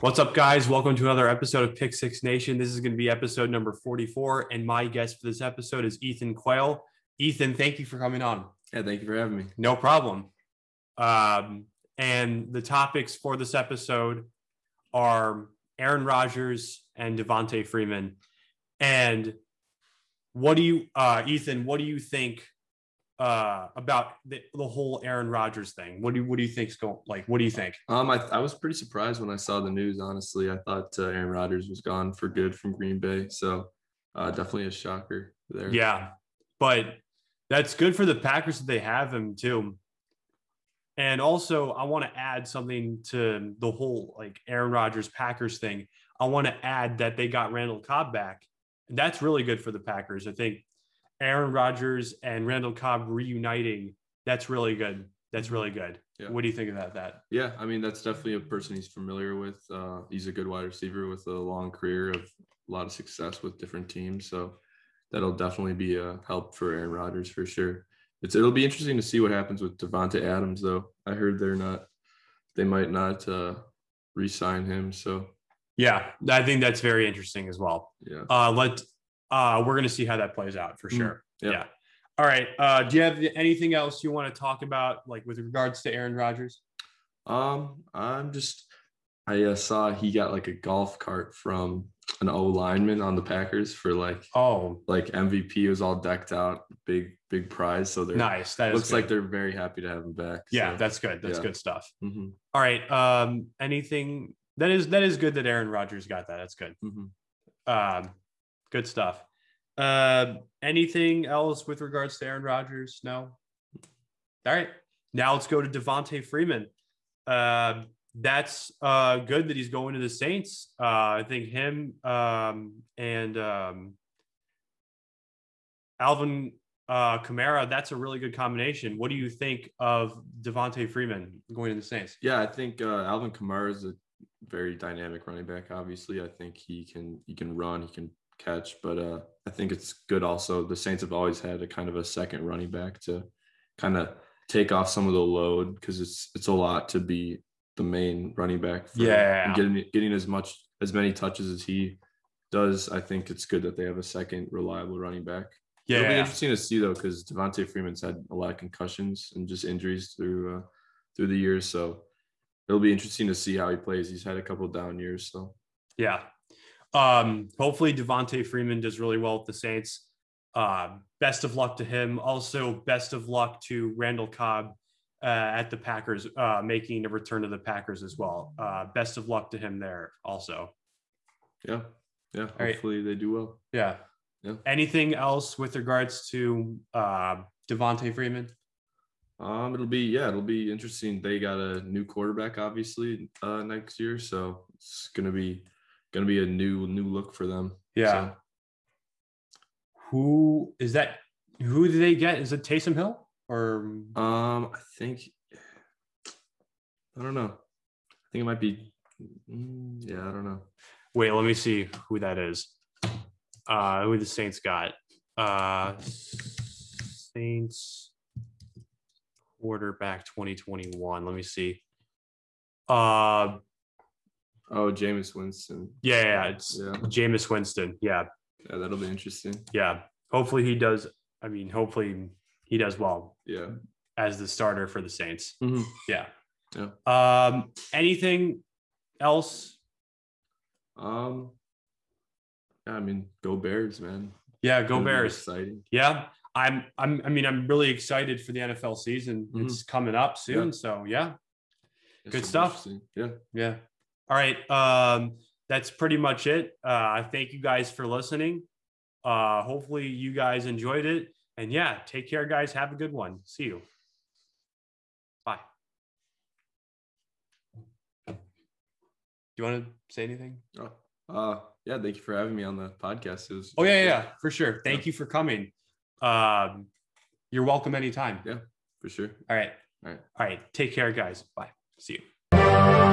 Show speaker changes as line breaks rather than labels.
What's up, guys? Welcome to another episode of Pick Six Nation. This is going to be episode number 44, and my guest for this episode is Ethan Quayle. Ethan, thank you for coming on.
Yeah, thank you for having me.
No problem. Um, and the topics for this episode are Aaron Rodgers and Devonta Freeman. And what do you, uh, Ethan? What do you think uh, about the, the whole Aaron Rodgers thing? What do you, what do you think's going? Like, what do you think?
Um, I, I was pretty surprised when I saw the news. Honestly, I thought uh, Aaron Rodgers was gone for good from Green Bay, so uh, definitely a shocker there.
Yeah, but that's good for the Packers that they have him too. And also, I want to add something to the whole like Aaron Rodgers Packers thing. I want to add that they got Randall Cobb back. And that's really good for the Packers. I think Aaron Rodgers and Randall Cobb reuniting, that's really good. That's really good.
Yeah.
What do you think about that?
Yeah, I mean that's definitely a person he's familiar with. Uh, he's a good wide receiver with a long career of a lot of success with different teams, so that'll definitely be a help for Aaron Rodgers for sure. It's it'll be interesting to see what happens with Davante Adams though. I heard they're not, they might not uh, re-sign him. So
Yeah, I think that's very interesting as well.
yeah,
Uh, let uh, we're gonna see how that plays out for
Mm,
sure.
yeah.
yeah. All right. Uh, do you have anything else you want to talk about, like with regards to Aaron Rodgers?
Um, I'm just I uh, saw he got like a golf cart from an O lineman on the Packers for like
Oh,
like MVP was all decked out, big big prize. So they're
nice. That
looks like they're very happy to have him back.
yeah,
so,
that's good. That's
yeah.
good stuff.
mhm,
All right. Um, anything that is that is good that Aaron Rodgers got that. That's good.
mhm.
Um, good stuff. Uh, anything else with regards to Aaron Rodgers? No. All right. Now let's go to Devonta Freeman. Uh, that's uh, good that he's going to the Saints. Uh, I think him um, and um, Alvin uh, Kamara, that's a really good combination. What do you think of Devonta Freeman going to the Saints?
Yeah, I think uh, Alvin Kamara is a very dynamic running back. Obviously, I think he can he can run, he can catch, but uh, I think it's good also. The Saints have always had a kind of a second running back to kind of take off some of the load because it's it's a lot to be the main running back. For,
Yeah.
getting getting as much as many touches as he does. I think it's good that they have a second reliable running back. Yeah, it'll be interesting to see though, because Devonta Freeman's had a lot of concussions and just injuries through uh, through the years. So it'll be interesting to see how he plays. He's had a couple down years, so
Yeah. Um, hopefully Devonta Freeman does really well with the Saints. Uh, best of luck to him. Also, best of luck to Randall Cobb uh, at the Packers, uh, making a return to the Packers as well. Uh, best of luck to him there also.
yeah, yeah.
right.
Hopefully they do well.
Yeah.
Yeah.
Anything else with regards to uh, Devonta Freeman?
Um, it'll be yeah, it'll be interesting. They got a new quarterback obviously uh, next year, so it's gonna be gonna be a new new look for them.
Yeah. Who is that? Who do they get? Is it Taysom Hill or
um, I think I don't know. I think it might be. mm, Yeah, I don't know.
Wait, let me see who that is. Uh, who the Saints got? Uh, Saints quarterback 2021. Let me see. Uh,
Oh, Jameis Winston.
yeah, yeah, it's
Yeah,
Jameis Winston. Yeah,
yeah, that'll be interesting.
yeah. Hopefully he does. I mean, hopefully he does well
Yeah.
as the starter for the Saints.
Mhm.
Yeah.
Yeah.
Um, anything else?
Um. Yeah, I mean, go Bears, man.
Yeah, go Bears.
Exciting.
Yeah, I'm. I'm. I mean, I'm really excited for the NFL season.
Mhm.
It's coming up soon,
Yeah.
so yeah,
It
Good stuff.
Yeah.
yeah. All right. Um, that's pretty much it. Uh, I thank you guys for listening. Uh, hopefully you guys enjoyed it, and yeah, take care, guys. Have a good one. See you. Bye. Do you want to say anything?
Oh, uh, yeah. Thank you for having me on the podcast. It was.
Oh yeah, yeah, yeah, for sure. Thank you for coming. Um, you're welcome anytime.
Yeah, for sure.
All right.
All right.
All right. Take care, guys. Bye. See you.